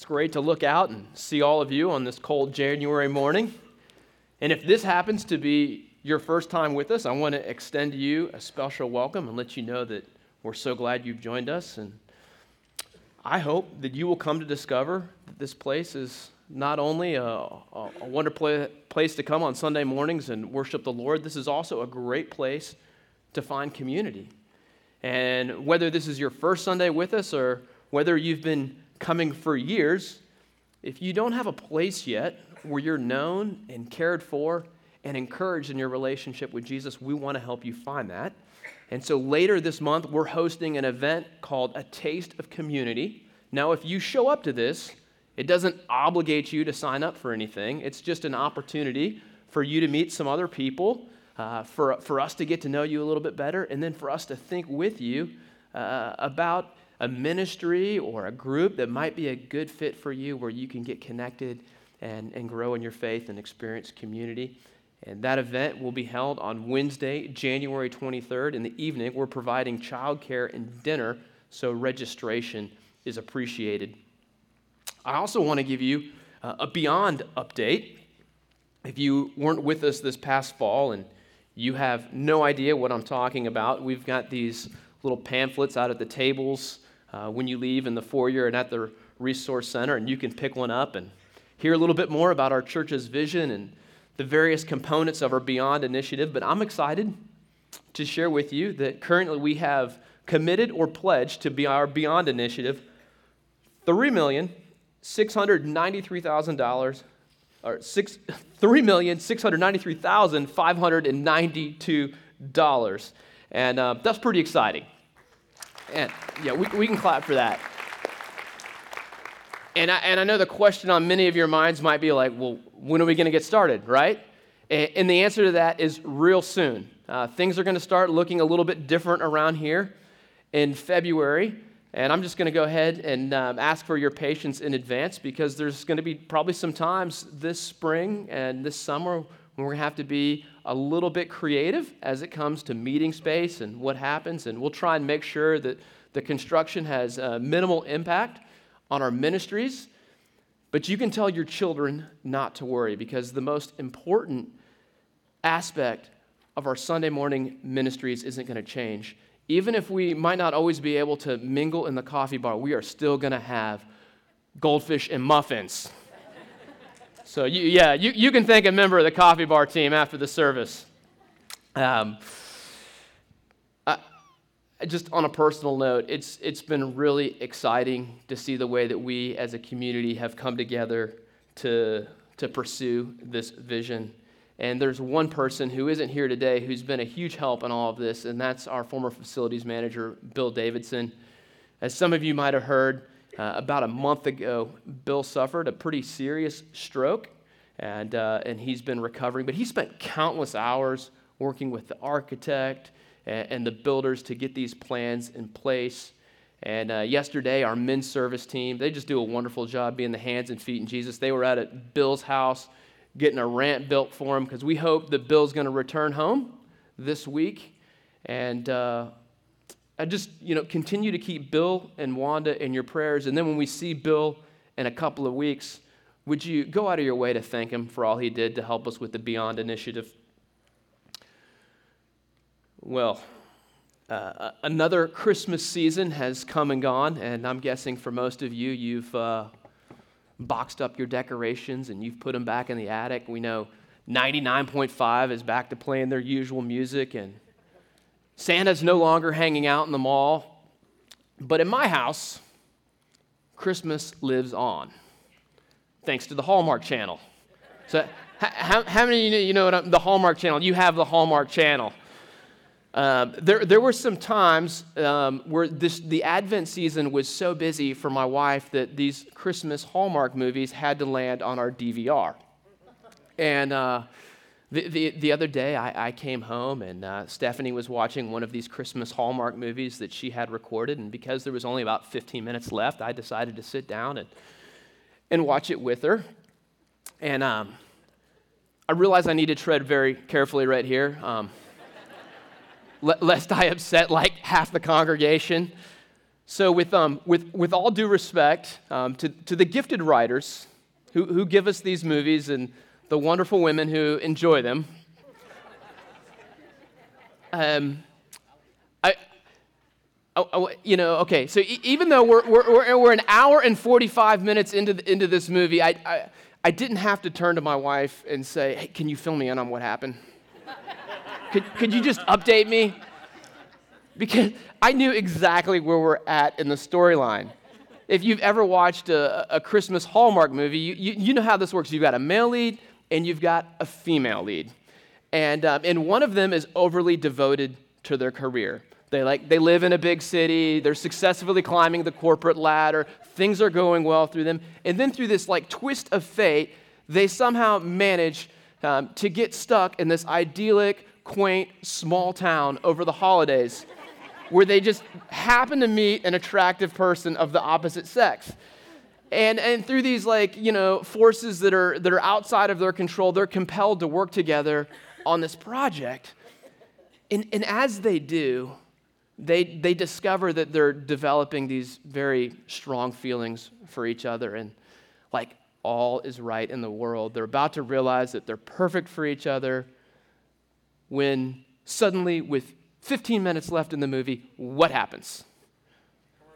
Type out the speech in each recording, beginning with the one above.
It's great to look out and see all of you on this cold January morning. And if this happens to be your first time with us, I want to extend to you a special welcome and let you know that we're so glad you've joined us. And I hope that you will come to discover that this place is not only a, a, a wonderful place to come on Sunday mornings and worship the Lord, this is also a great place to find community. And whether this is your first Sunday with us or whether you've been coming for years, if you don't have a place yet where you're known and cared for and encouraged in your relationship with Jesus, we want to help you find that. And so later this month, we're hosting an event called A Taste of Community. Now, if you show up to this, it doesn't obligate you to sign up for anything. It's just an opportunity for you to meet some other people, uh, for, for us to get to know you a little bit better, and then for us to think with you uh, about a ministry or a group that might be a good fit for you where you can get connected and, and grow in your faith and experience community. And that event will be held on Wednesday, January 23rd in the evening. We're providing childcare and dinner, so registration is appreciated. I also want to give you uh, a Beyond update. If you weren't with us this past fall and you have no idea what I'm talking about, we've got these little pamphlets out at the tables uh, when you leave in the foyer and at the Resource Center, and you can pick one up and hear a little bit more about our church's vision and the various components of our Beyond initiative. But I'm excited to share with you that currently we have committed or pledged to be our Beyond initiative $3,693,000 or six, $3,693,592. And uh, that's pretty exciting. And yeah, we, we can clap for that. And I, and I know the question on many of your minds might be like, well, when are we going to get started, right? And, and the answer to that is real soon. Uh, things are going to start looking a little bit different around here in February. And I'm just going to go ahead and um, ask for your patience in advance because there's going to be probably some times this spring and this summer when we're going to have to be a little bit creative as it comes to meeting space and what happens. And we'll try and make sure that the construction has uh, minimal impact on our ministries. But you can tell your children not to worry because the most important aspect of our Sunday morning ministries isn't going to change. Even if we might not always be able to mingle in the coffee bar, we are still going to have goldfish and muffins. So, you, yeah, you, you can thank a member of the coffee bar team after the service. Um, I, just on a personal note, it's, it's been really exciting to see the way that we as a community have come together to, to pursue this vision. And there's one person who isn't here today who's been a huge help in all of this, and that's our former facilities manager, Bill Davidson. As some of you might have heard, uh, about a month ago, Bill suffered a pretty serious stroke, and, uh, and he's been recovering. But he spent countless hours working with the architect and, and the builders to get these plans in place. And uh, yesterday, our men's service team, they just do a wonderful job being the hands and feet in Jesus. They were out at Bill's house getting a ramp built for him because we hope that Bill's going to return home this week. And uh, I just, you know, continue to keep Bill and Wanda in your prayers. And then when we see Bill in a couple of weeks, would you go out of your way to thank him for all he did to help us with the Beyond initiative? Well, uh, another Christmas season has come and gone, and I'm guessing for most of you, you've uh, boxed up your decorations and you've put them back in the attic. We know 99.5 is back to playing their usual music, and Santa's no longer hanging out in the mall. But in my house, Christmas lives on, thanks to the Hallmark Channel. So, how, how many of you know, you know the Hallmark Channel? You have the Hallmark Channel. Um, there, there were some times um, where this, the Advent season was so busy for my wife that these Christmas Hallmark movies had to land on our DVR. And uh, the, the, the, other day, I, I came home and uh, Stephanie was watching one of these Christmas Hallmark movies that she had recorded. And because there was only about 15 minutes left, I decided to sit down and, and watch it with her. And um, I realized I need to tread very carefully right here, um, lest I upset like half the congregation. So, with, um, with, with all due respect um, to, to the gifted writers who, who give us these movies and the wonderful women who enjoy them, um, I, I, I, you know, okay, so even though we're, we're, we're an hour and 45 minutes into, the, into this movie, I, I, I didn't have to turn to my wife and say, hey, can you fill me in on what happened? could, could you just update me? because I knew exactly where we're at in the storyline. If you've ever watched a, a Christmas Hallmark movie, you, you, you, know how this works. You've got a male lead and you've got a female lead. And, um, and one of them is overly devoted to their career. They, like, they live in a big city, they're successfully climbing the corporate ladder, things are going well through them. And then through this like twist of fate, they somehow manage um, to get stuck in this idyllic, quaint, small town over the holidays where they just happen to meet an attractive person of the opposite sex. And, and through these like you know forces that are that are outside of their control they're compelled to work together on this project and, and as they do they, they discover that they're developing these very strong feelings for each other and like all is right in the world they're about to realize that they're perfect for each other when suddenly with 15 minutes left in the movie. What happens?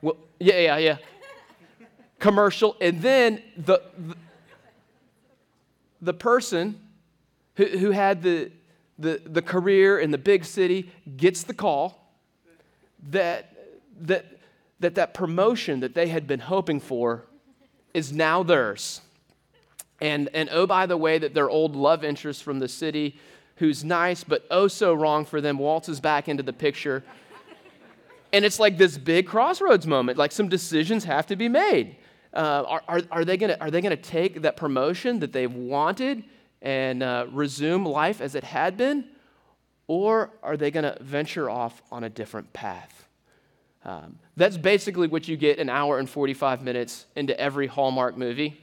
Well, yeah, yeah, yeah. Commercial. And then the, the, the person who, who had the, the, the career in the big city gets the call that, that, that that promotion that they had been hoping for is now theirs. And, and oh, by the way, that their old love interest from the city who's nice but oh so wrong for them waltzes back into the picture. and it's like this big crossroads moment. Like some decisions have to be made. Uh, are, are, are, they gonna, are they gonna take that promotion that they've wanted and uh, resume life as it had been? Or are they gonna venture off on a different path? Um, that's basically what you get an hour and 45 minutes into every Hallmark movie.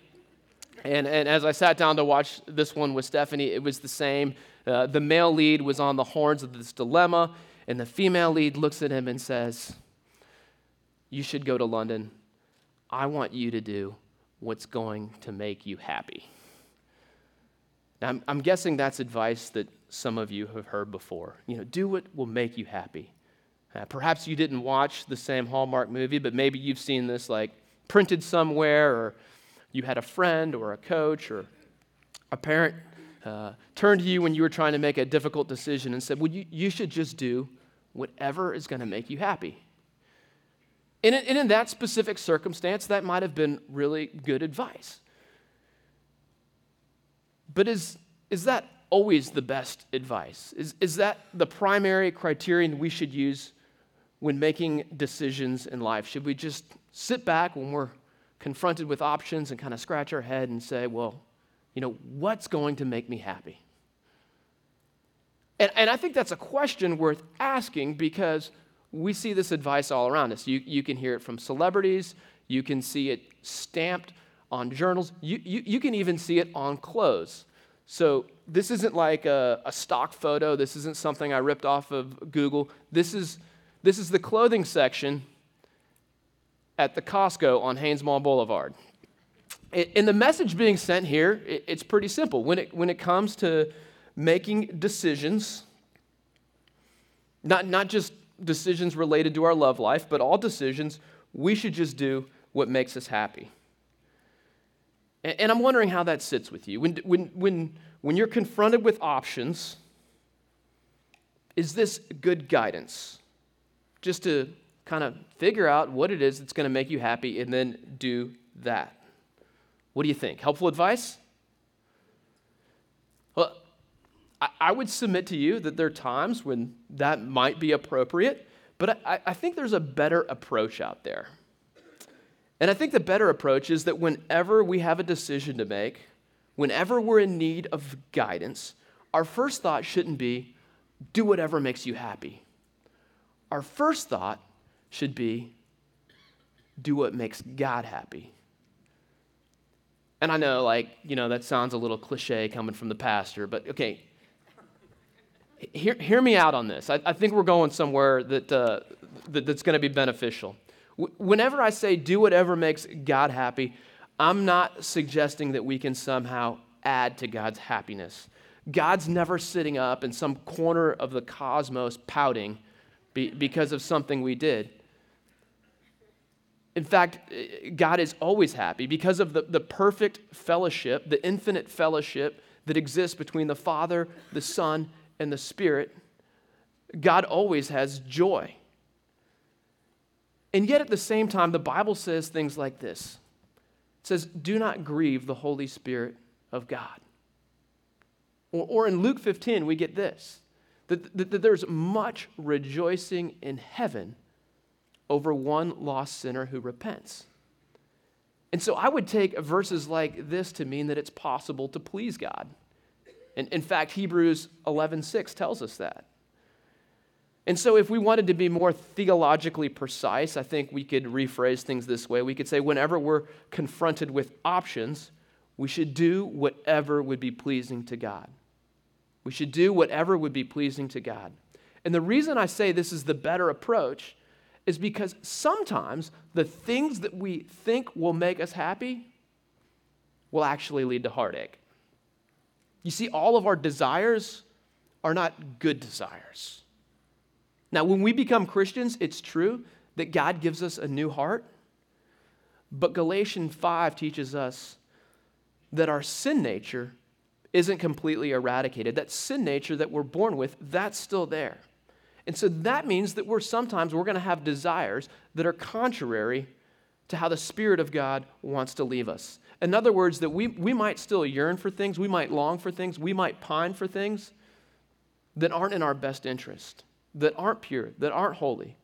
And, and as I sat down to watch this one with Stephanie, it was the same. Uh, the male lead was on the horns of this dilemma, and the female lead looks at him and says, You should go to London. I want you to do what's going to make you happy. Now, I'm, I'm guessing that's advice that some of you have heard before. You know, do what will make you happy. Uh, perhaps you didn't watch the same Hallmark movie, but maybe you've seen this like printed somewhere, or you had a friend or a coach or a parent uh, turned to you when you were trying to make a difficult decision and said, Well, you, you should just do whatever is going to make you happy. And in, and in that specific circumstance, that might have been really good advice. But is, is that always the best advice? Is, is that the primary criterion we should use when making decisions in life? Should we just sit back when we're confronted with options and kind of scratch our head and say, well, you know, what's going to make me happy? And, and I think that's a question worth asking because we see this advice all around us. You, you can hear it from celebrities, you can see it stamped on journals, you, you, you can even see it on clothes. So this isn't like a, a, stock photo, this isn't something I ripped off of Google. This is, this is the clothing section at the Costco on Hanes Mall Boulevard. And the message being sent here, it's pretty simple. When it, when it comes to making decisions, not, not just decisions related to our love life, but all decisions, we should just do what makes us happy. And, and I'm wondering how that sits with you. When, when, when, when you're confronted with options, is this good guidance? Just to kind of figure out what it is that's going to make you happy and then do that. What do you think? Helpful advice? Well, I, would submit to you that there are times when that might be appropriate, but I, I think there's a better approach out there. And I think the better approach is that whenever we have a decision to make, whenever we're in need of guidance, our first thought shouldn't be, do whatever makes you happy. Our first thought should be, do what makes God happy. And I know, like, you know, that sounds a little cliche coming from the pastor, but okay, hear, hear me out on this. I, I think we're going somewhere that, uh, that that's going to be beneficial. Whenever I say do whatever makes God happy, I'm not suggesting that we can somehow add to God's happiness. God's never sitting up in some corner of the cosmos pouting because of something we did. In fact, God is always happy because of the, the perfect fellowship, the infinite fellowship that exists between the Father, the Son, and the Spirit. God always has joy. And yet, at the same time, the Bible says things like this it says, Do not grieve the Holy Spirit of God. Or, or in Luke 15, we get this that, that, that there's much rejoicing in heaven over one lost sinner who repents. And so I would take verses like this to mean that it's possible to please God. And in fact, Hebrews 11:6 tells us that. And so, if we wanted to be more theologically precise, I think we could rephrase things this way. We could say, whenever we're confronted with options, we should do whatever would be pleasing to God. We should do whatever would be pleasing to God. And the reason I say this is the better approach is because sometimes the things that we think will make us happy will actually lead to heartache. You see, all of our desires are not good desires. Now, when we become Christians, it's true that God gives us a new heart. But Galatians 5 teaches us that our sin nature isn't completely eradicated. That sin nature that we're born with, that's still there. And so that means that we're sometimes we're going to have desires that are contrary to how the Spirit of God wants to leave us. In other words, that we, we might still yearn for things, we might long for things, we might pine for things that aren't in our best interest that aren't pure, that aren't holy,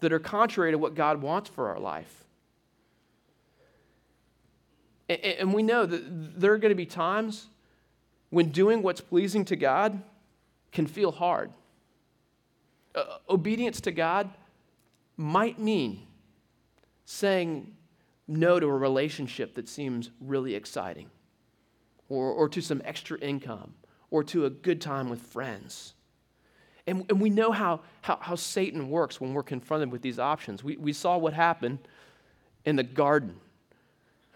that are contrary to what God wants for our life. And we know that there are going to be times when doing what's pleasing to God can feel hard. Uh, obedience to God might mean saying no to a relationship that seems really exciting, or, or to some extra income, or to a good time with friends. And, and we know how, how, how Satan works when we're confronted with these options. We, we saw what happened in the garden.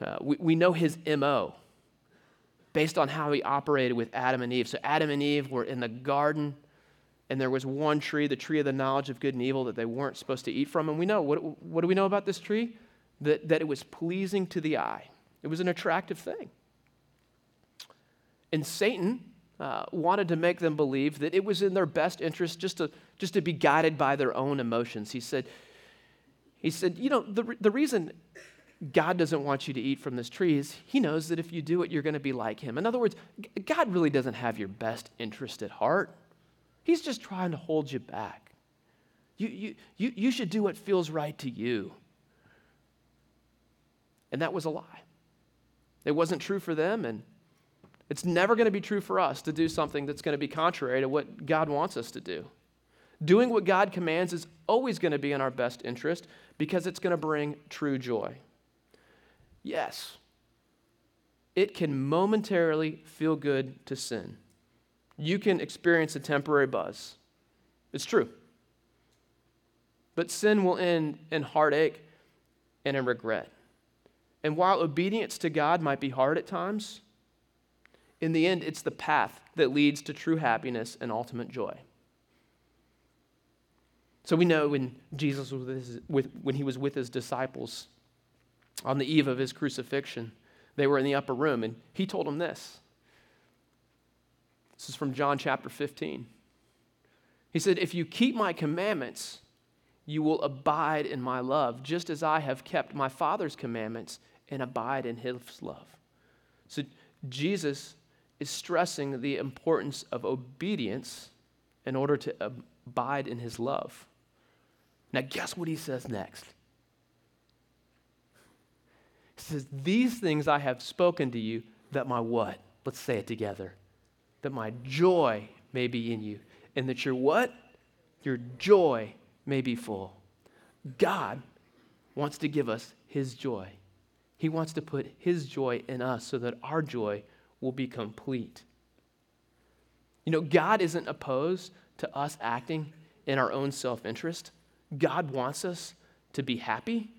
Uh, we, we know his MO based on how he operated with Adam and Eve. So, Adam and Eve were in the garden, and there was one tree, the tree of the knowledge of good and evil, that they weren't supposed to eat from. And we know what, what do we know about this tree? That, that it was pleasing to the eye, it was an attractive thing. And Satan uh, wanted to make them believe that it was in their best interest just to, just to be guided by their own emotions. He said, he said, you know, the, the reason God doesn't want you to eat from this tree is he knows that if you do it, you're going to be like him. In other words, God really doesn't have your best interest at heart. He's just trying to hold you back. You, you, you, you should do what feels right to you. And that was a lie. It wasn't true for them, and it's never going to be true for us to do something that's going to be contrary to what God wants us to do. Doing what God commands is always going to be in our best interest because it's going to bring true joy. Yes, it can momentarily feel good to sin. You can experience a temporary buzz. It's true. But sin will end in heartache and in regret. And while obedience to God might be hard at times, in the end, it's the path that leads to true happiness and ultimate joy. So we know when Jesus was with, his, with, when he was with his disciples on the eve of his crucifixion, they were in the upper room, and he told them this. This is from John chapter 15. He said, If you keep my commandments, you will abide in my love, just as I have kept my Father's commandments and abide in his love. So Jesus is stressing the importance of obedience in order to abide in his love. Now, guess what he says next? He says, These things I have spoken to you, that my what? Let's say it together. That my joy may be in you, and that your what? Your joy may be full. God wants to give us his joy. He wants to put his joy in us so that our joy will be complete. You know, God isn't opposed to us acting in our own self interest. God wants us to be happy.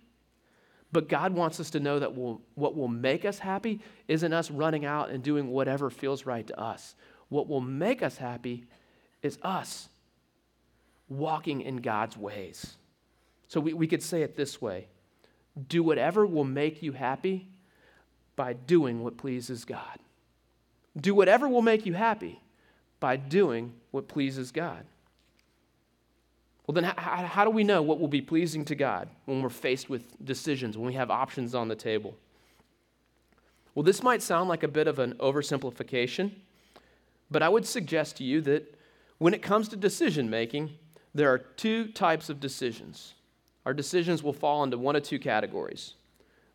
But God wants us to know that we'll, what will make us happy isn't us running out and doing whatever feels right to us. What will make us happy is us walking in God's ways. So we, we could say it this way do whatever will make you happy by doing what pleases God. Do whatever will make you happy by doing what pleases God. Well, then, how, how, do we know what will be pleasing to God when we're faced with decisions, when we have options on the table? Well, this might sound like a bit of an oversimplification, but I would suggest to you that when it comes to decision making, there are two types of decisions. Our decisions will fall into one of two categories.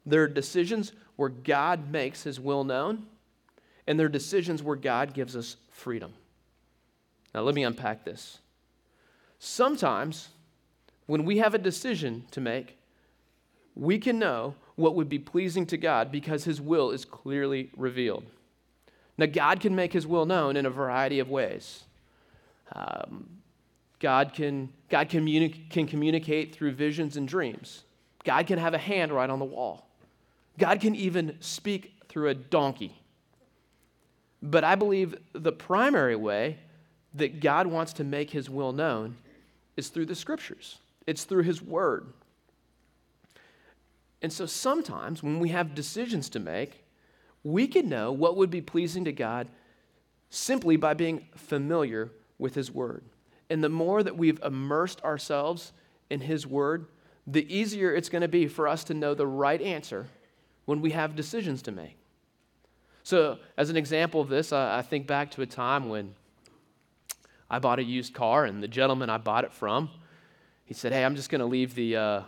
There are decisions where God makes his will known, and there are decisions where God gives us freedom. Now, let me unpack this. Sometimes, when we have a decision to make, we can know what would be pleasing to God because his will is clearly revealed. Now, God can make his will known in a variety of ways. Um, God, can, God communi- can communicate through visions and dreams. God can have a hand write on the wall. God can even speak through a donkey. But I believe the primary way that God wants to make his will known is through the scriptures, it's through his word. And so sometimes when we have decisions to make, we can know what would be pleasing to God simply by being familiar with his word. And the more that we've immersed ourselves in his word, the easier it's going to be for us to know the right answer when we have decisions to make. So, as an example of this, I, I think back to a time when I bought a used car, and the gentleman I bought it from, he said, Hey, I'm just going to leave the, uh,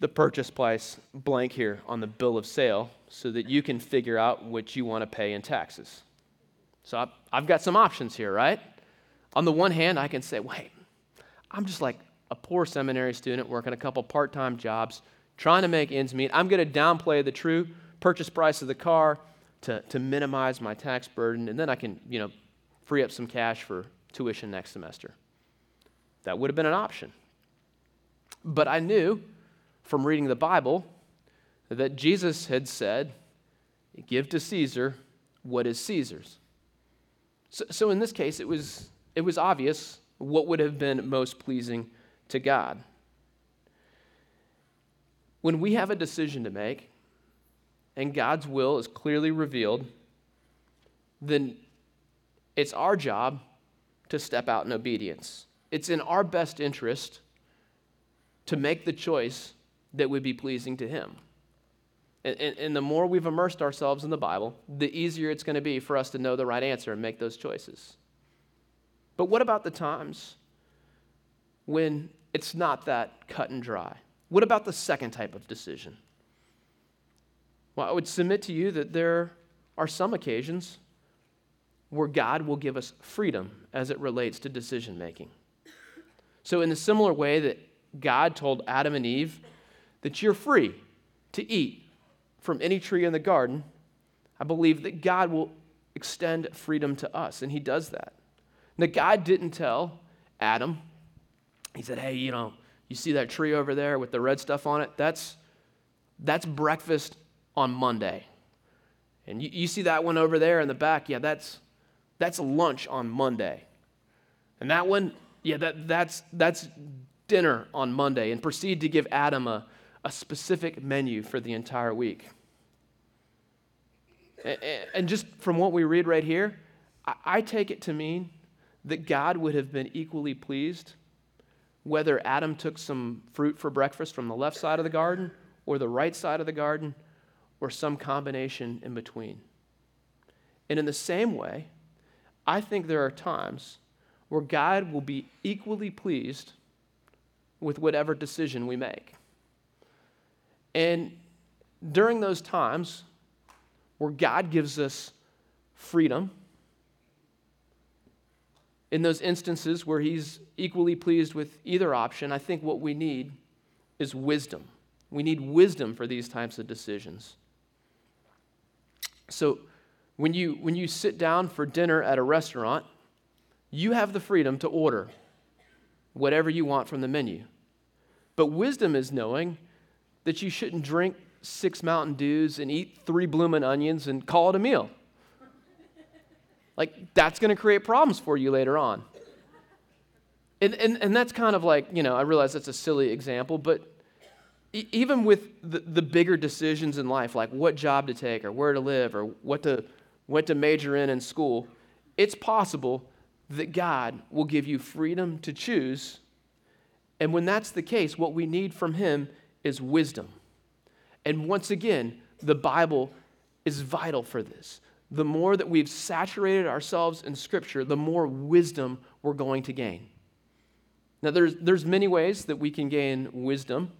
the purchase price blank here on the bill of sale so that you can figure out what you want to pay in taxes. So I've, got some options here, right? On the one hand, I can say, Wait, I'm just like a poor seminary student working a couple part time jobs, trying to make ends meet. I'm going to downplay the true purchase price of the car to, to minimize my tax burden, and then I can, you know, free up some cash for tuition next semester. That would have been an option. But I knew from reading the Bible that Jesus had said, Give to Caesar what is Caesar's. So, so in this case, it was, it was obvious what would have been most pleasing to God. When we have a decision to make and God's will is clearly revealed, then it's our job to step out in obedience. It's in our best interest to make the choice that would be pleasing to Him. And, and, the more we've immersed ourselves in the Bible, the easier it's going to be for us to know the right answer and make those choices. But what about the times when it's not that cut and dry? What about the second type of decision? Well, I would submit to you that there are some occasions where God will give us freedom as it relates to decision making. So, in a similar way that God told Adam and Eve that you're free to eat from any tree in the garden, I believe that God will extend freedom to us, and He does that. Now, God didn't tell Adam, He said, Hey, you know, you see that tree over there with the red stuff on it? That's, that's breakfast on Monday. And you, you see that one over there in the back? Yeah, that's, that's lunch on Monday. And that one, yeah, that, that's, that's dinner on Monday. And proceed to give Adam a, a specific menu for the entire week. And just from what we read right here, I take it to mean that God would have been equally pleased whether Adam took some fruit for breakfast from the left side of the garden or the right side of the garden or some combination in between. And in the same way, I think there are times where God will be equally pleased with whatever decision we make. And during those times where God gives us freedom, in those instances where He's equally pleased with either option, I think what we need is wisdom. We need wisdom for these types of decisions. So, when you, when you sit down for dinner at a restaurant, you have the freedom to order whatever you want from the menu. But wisdom is knowing that you shouldn't drink six Mountain Dews and eat three blooming onions and call it a meal. Like, that's going to create problems for you later on. And, and, and that's kind of like, you know, I realize that's a silly example, but e- even with the, the bigger decisions in life, like what job to take or where to live or what to, what to major in in school, it's possible that God will give you freedom to choose. And when that's the case, what we need from Him is wisdom. And once again, the Bible is vital for this. The more that we've saturated ourselves in Scripture, the more wisdom we're going to gain. Now, there's, there's many ways that we can gain wisdom.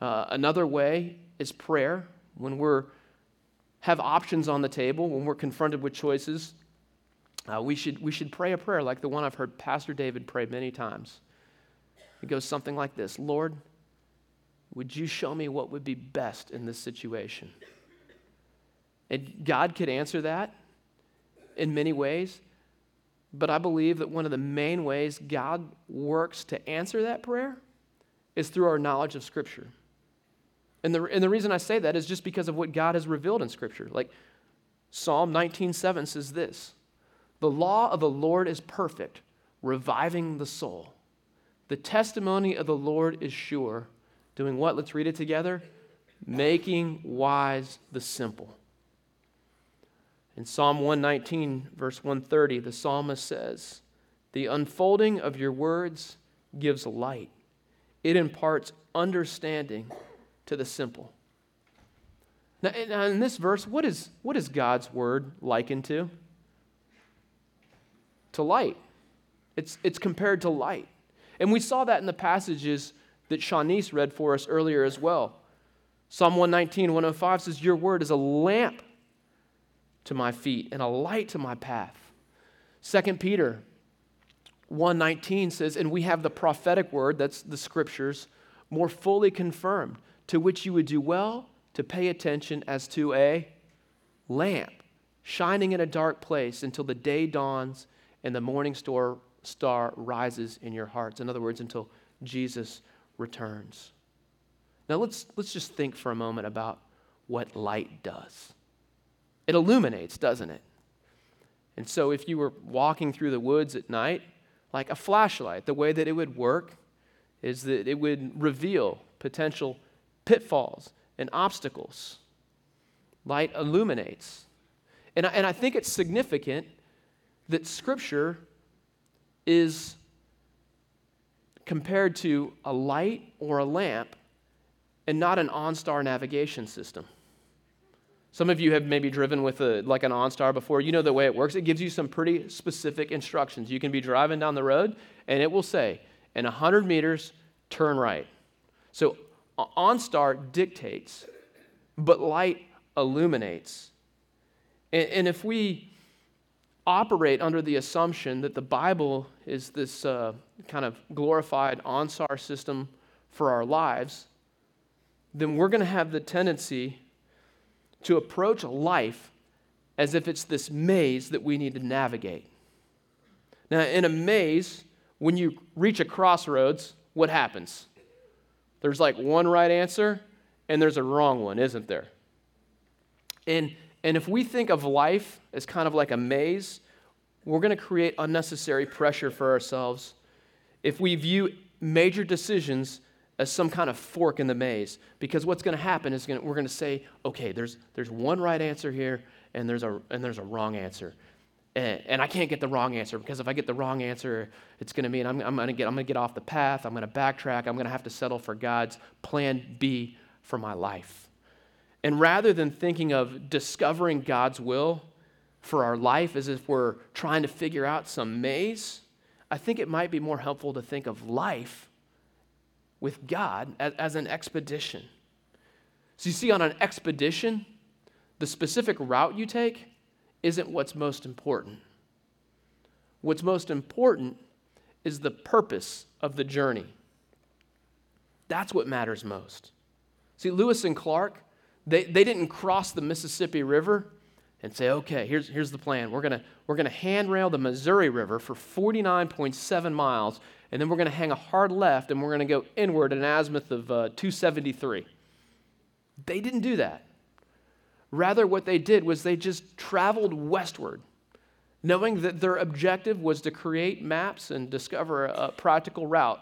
Uh, another way is prayer. When we're have options on the table, when we're confronted with choices, uh, we, should, we should pray a prayer like the one I've heard Pastor David pray many times. It goes something like this Lord, would you show me what would be best in this situation? And God could answer that in many ways, but I believe that one of the main ways God works to answer that prayer is through our knowledge of Scripture. And the, and the reason I say that is just because of what God has revealed in Scripture. Like Psalm 19:7 says this The law of the Lord is perfect, reviving the soul. The testimony of the Lord is sure Doing what? Let's read it together. Making wise the simple. In Psalm 119, verse 130, the psalmist says, The unfolding of your words gives light, it imparts understanding to the simple. Now, in this verse, what is, what is God's word likened to? To light. It's, it's compared to light. And we saw that in the passages that Shanice read for us earlier as well. Psalm 119, 105 says, Your word is a lamp to my feet and a light to my path. 2 Peter 119 says, And we have the prophetic word, that's the scriptures, more fully confirmed, to which you would do well to pay attention as to a lamp shining in a dark place until the day dawns and the morning star rises in your hearts. In other words, until Jesus returns. Now let's, let's just think for a moment about what light does. It illuminates, doesn't it? And so if you were walking through the woods at night, like a flashlight, the way that it would work is that it would reveal potential pitfalls and obstacles. Light illuminates. And I, and I think it's significant that Scripture is compared to a light or a lamp and not an OnStar navigation system. Some of you have maybe driven with a, like an OnStar before. You know the way it works. It gives you some pretty specific instructions. You can be driving down the road and it will say, in 100 meters, turn right. So OnStar dictates, but light illuminates. And, and if we operate under the assumption that the Bible is this uh, kind of glorified OnStar system for our lives, then we're going to have the tendency to approach life as if it's this maze that we need to navigate. Now, in a maze, when you reach a crossroads, what happens? There's like one right answer and there's a wrong one, isn't there? And and if we think of life as kind of like a maze, we're going to create unnecessary pressure for ourselves if we view major decisions as some kind of fork in the maze. Because what's going to happen is gonna, we're going to say, okay, there's, there's one right answer here and there's a, and there's a wrong answer. And, and I can't get the wrong answer because if I get the wrong answer, it's going to mean I'm, I'm going to get, I'm going to get off the path. I'm going to backtrack. I'm going to have to settle for God's plan B for my life. And rather than thinking of discovering God's will for our life as if we're trying to figure out some maze, I think it might be more helpful to think of life with God as, as an expedition. So, you see, on an expedition, the specific route you take isn't what's most important. What's most important is the purpose of the journey. That's what matters most. See, Lewis and Clark they, they didn't cross the Mississippi River and say, okay, here's, here's the plan. We're going we're gonna handrail the Missouri River for 49.7 miles, and then we're going to hang a hard left, and we're going to go inward at an azimuth of uh, 273. They didn't do that. Rather, what they did was they just traveled westward, knowing that their objective was to create maps and discover a, a practical route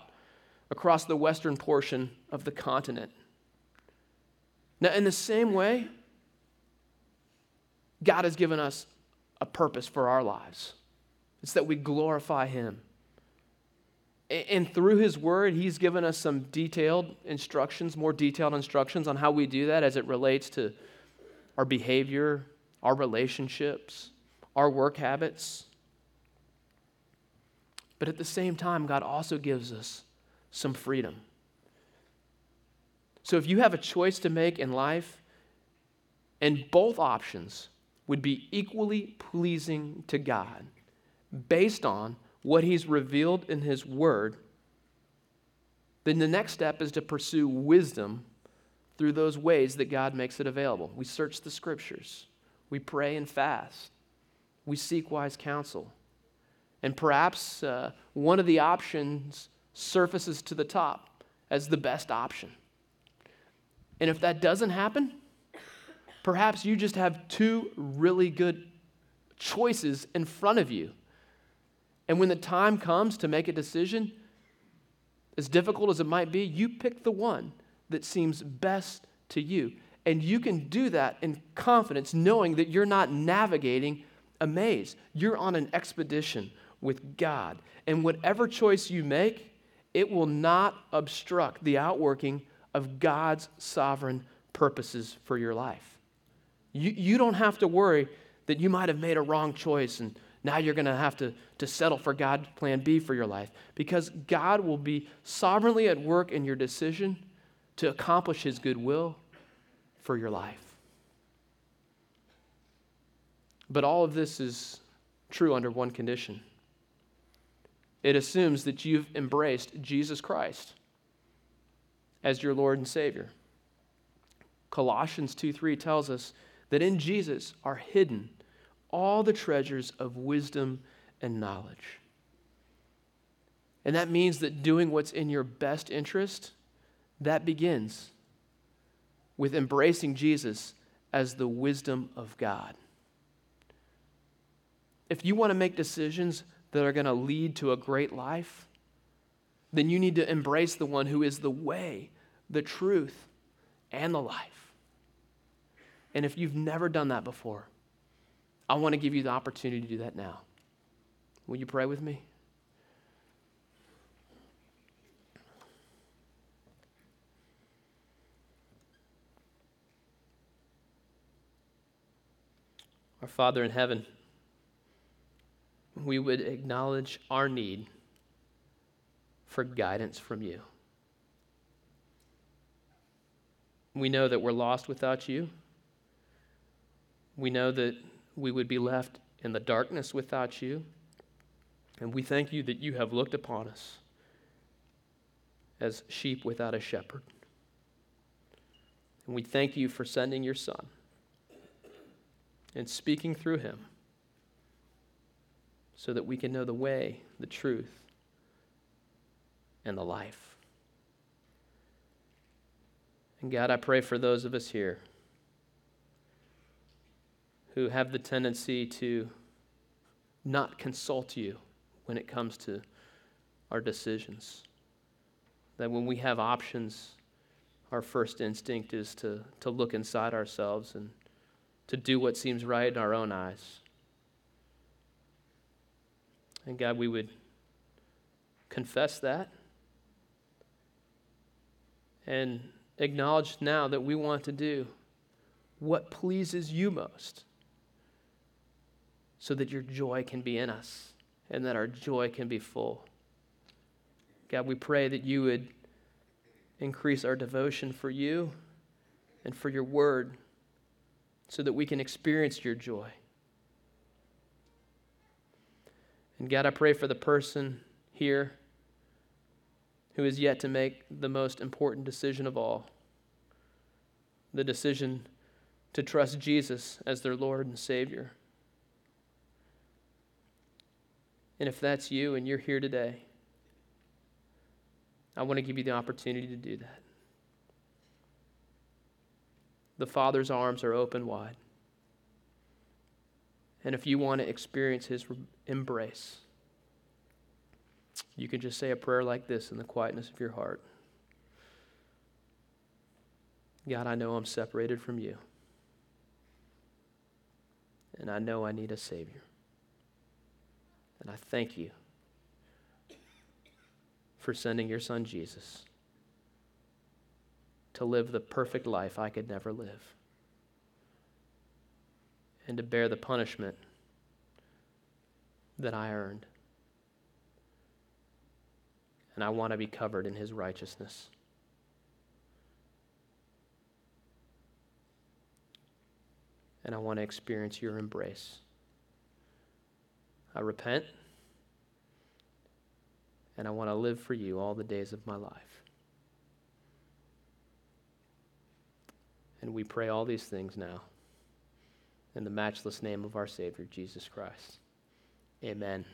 across the western portion of the continent. Now, in the same way, God has given us a purpose for our lives. It's that we glorify Him. And through His Word, He's given us some detailed instructions, more detailed instructions on how we do that as it relates to our behavior, our relationships, our work habits. But at the same time, God also gives us some freedom. So if you have a choice to make in life, and both options would be equally pleasing to God based on what He's revealed in His Word, then the next step is to pursue wisdom through those ways that God makes it available. We search the Scriptures, we pray and fast, we seek wise counsel. And perhaps uh, one of the options surfaces to the top as the best option. And if that doesn't happen, perhaps you just have two really good choices in front of you. And when the time comes to make a decision, as difficult as it might be, you pick the one that seems best to you. And you can do that in confidence, knowing that you're not navigating a maze. You're on an expedition with God. And whatever choice you make, it will not obstruct the outworking of God's sovereign purposes for your life. You, you don't have to worry that you might have made a wrong choice and now you're going to have to, to settle for God's plan B for your life because God will be sovereignly at work in your decision to accomplish His good will for your life. But all of this is true under one condition it assumes that you've embraced Jesus Christ as your Lord and Savior. Colossians 2 3 tells us that in Jesus are hidden all the treasures of wisdom and knowledge. And that means that doing what's in your best interest, that begins with embracing Jesus as the wisdom of God. If you want to make decisions that are going to lead to a great life, then you need to embrace the one who is the way, the truth, and the life. And if you've never done that before, I want to give you the opportunity to do that now. Will you pray with me? Our Father in heaven, we would acknowledge our need for guidance from you. We know that we're lost without you. We know that we would be left in the darkness without you. And we thank you that you have looked upon us as sheep without a shepherd. And we thank you for sending your Son and speaking through him so that we can know the way, the truth, and the life. And God, I pray for those of us here who have the tendency to not consult you when it comes to our decisions. That when we have options, our first instinct is to, to look inside ourselves and to do what seems right in our own eyes. And God, we would confess that and acknowledge now that we want to do what pleases you most so that your joy can be in us and that our joy can be full. God, we pray that you would increase our devotion for you and for your word so that we can experience your joy. And God, I pray for the person here who is yet to make the most important decision of all the decision to trust Jesus as their Lord and Savior. And if that's you and you're here today, I want to give you the opportunity to do that. The Father's arms are open wide. And if you want to experience His embrace, you can just say a prayer like this in the quietness of your heart God, I know I'm separated from you. And I know I need a Savior. And I thank you for sending your Son Jesus to live the perfect life I could never live and to bear the punishment that I earned. And I want to be covered in his righteousness. And I want to experience your embrace. I repent, and I want to live for you all the days of my life. And we pray all these things now in the matchless name of our Savior, Jesus Christ. Amen.